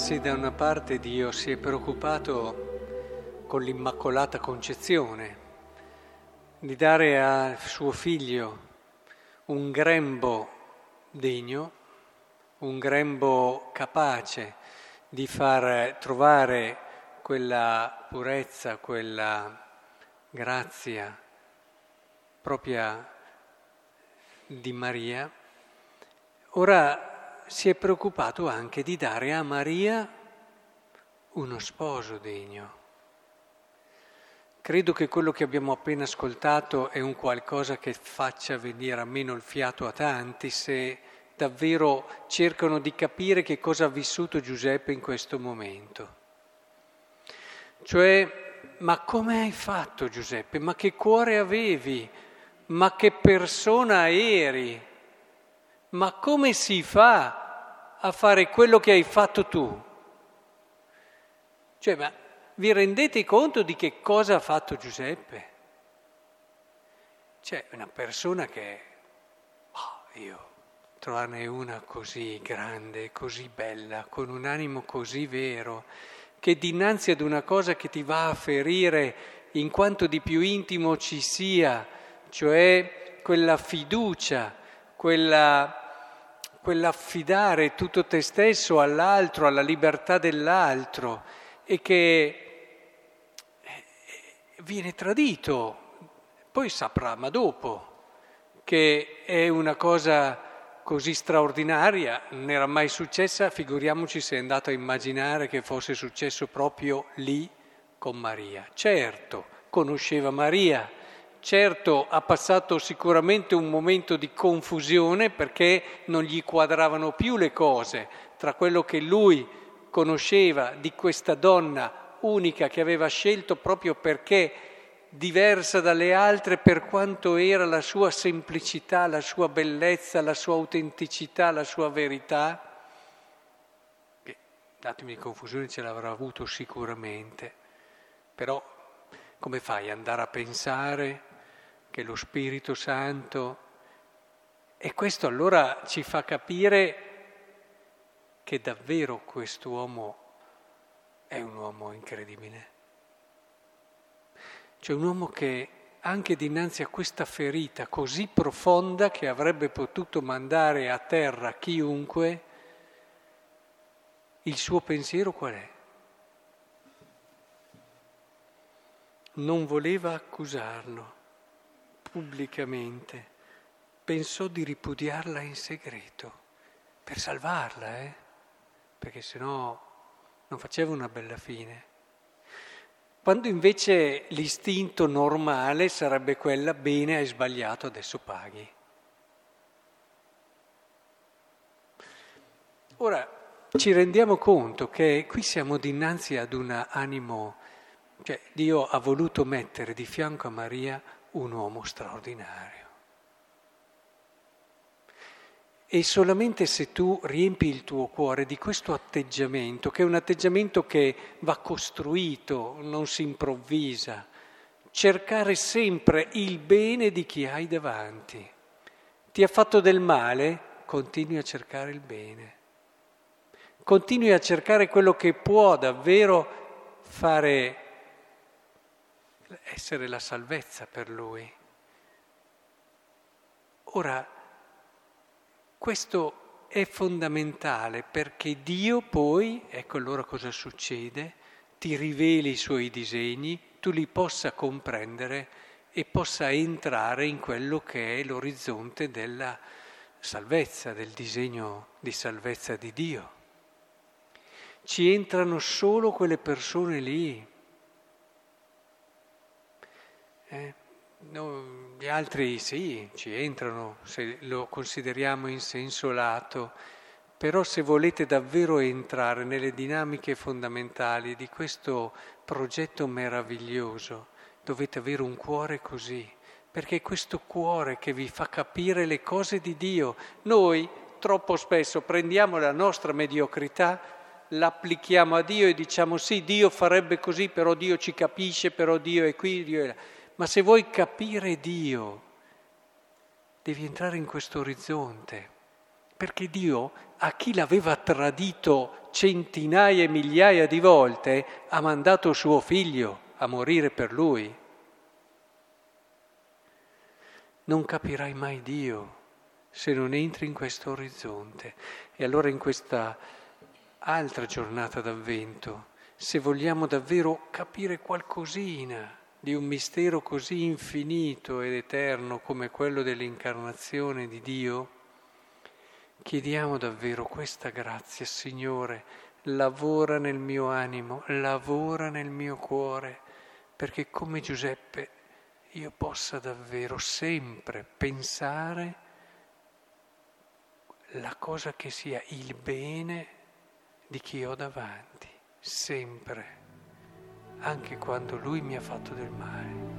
Se da una parte Dio si è preoccupato con l'Immacolata Concezione di dare a suo figlio un grembo degno, un grembo capace di far trovare quella purezza, quella grazia propria di Maria, ora si è preoccupato anche di dare a Maria uno sposo degno. Credo che quello che abbiamo appena ascoltato è un qualcosa che faccia venire a meno il fiato a tanti se davvero cercano di capire che cosa ha vissuto Giuseppe in questo momento. Cioè, ma come hai fatto Giuseppe? Ma che cuore avevi? Ma che persona eri? Ma come si fa a fare quello che hai fatto tu? Cioè, ma vi rendete conto di che cosa ha fatto Giuseppe? C'è una persona che, oh, io, trovarne una così grande, così bella, con un animo così vero, che dinanzi ad una cosa che ti va a ferire in quanto di più intimo ci sia, cioè quella fiducia, quella quell'affidare tutto te stesso all'altro, alla libertà dell'altro e che eh, viene tradito, poi saprà, ma dopo, che è una cosa così straordinaria, non era mai successa, figuriamoci se è andato a immaginare che fosse successo proprio lì con Maria. Certo, conosceva Maria, Certo ha passato sicuramente un momento di confusione perché non gli quadravano più le cose tra quello che lui conosceva di questa donna unica che aveva scelto proprio perché diversa dalle altre per quanto era la sua semplicità, la sua bellezza, la sua autenticità, la sua verità. Che, datemi di confusione, ce l'avrà avuto sicuramente, però come fai ad andare a pensare che lo Spirito Santo... E questo allora ci fa capire che davvero quest'uomo è un uomo incredibile. Cioè un uomo che anche dinanzi a questa ferita così profonda che avrebbe potuto mandare a terra chiunque, il suo pensiero qual è? Non voleva accusarlo pubblicamente, pensò di ripudiarla in segreto per salvarla, eh? perché sennò non faceva una bella fine. Quando invece l'istinto normale sarebbe quella bene hai sbagliato, adesso paghi. Ora ci rendiamo conto che qui siamo dinanzi ad un animo, cioè Dio ha voluto mettere di fianco a Maria un uomo straordinario. E solamente se tu riempi il tuo cuore di questo atteggiamento, che è un atteggiamento che va costruito, non si improvvisa, cercare sempre il bene di chi hai davanti. Ti ha fatto del male, continui a cercare il bene. Continui a cercare quello che può davvero fare essere la salvezza per lui. Ora, questo è fondamentale perché Dio poi, ecco allora cosa succede, ti riveli i suoi disegni, tu li possa comprendere e possa entrare in quello che è l'orizzonte della salvezza, del disegno di salvezza di Dio. Ci entrano solo quelle persone lì no, gli altri sì, ci entrano se lo consideriamo in senso lato, però se volete davvero entrare nelle dinamiche fondamentali di questo progetto meraviglioso, dovete avere un cuore così, perché è questo cuore che vi fa capire le cose di Dio. Noi troppo spesso prendiamo la nostra mediocrità, l'applichiamo a Dio e diciamo sì, Dio farebbe così, però Dio ci capisce, però Dio è qui, Dio è là. Ma se vuoi capire Dio, devi entrare in questo orizzonte, perché Dio a chi l'aveva tradito centinaia e migliaia di volte ha mandato suo figlio a morire per lui. Non capirai mai Dio se non entri in questo orizzonte. E allora in questa altra giornata d'avvento, se vogliamo davvero capire qualcosina di un mistero così infinito ed eterno come quello dell'incarnazione di Dio, chiediamo davvero questa grazia, Signore, lavora nel mio animo, lavora nel mio cuore, perché come Giuseppe io possa davvero sempre pensare la cosa che sia il bene di chi ho davanti, sempre anche quando lui mi ha fatto del male.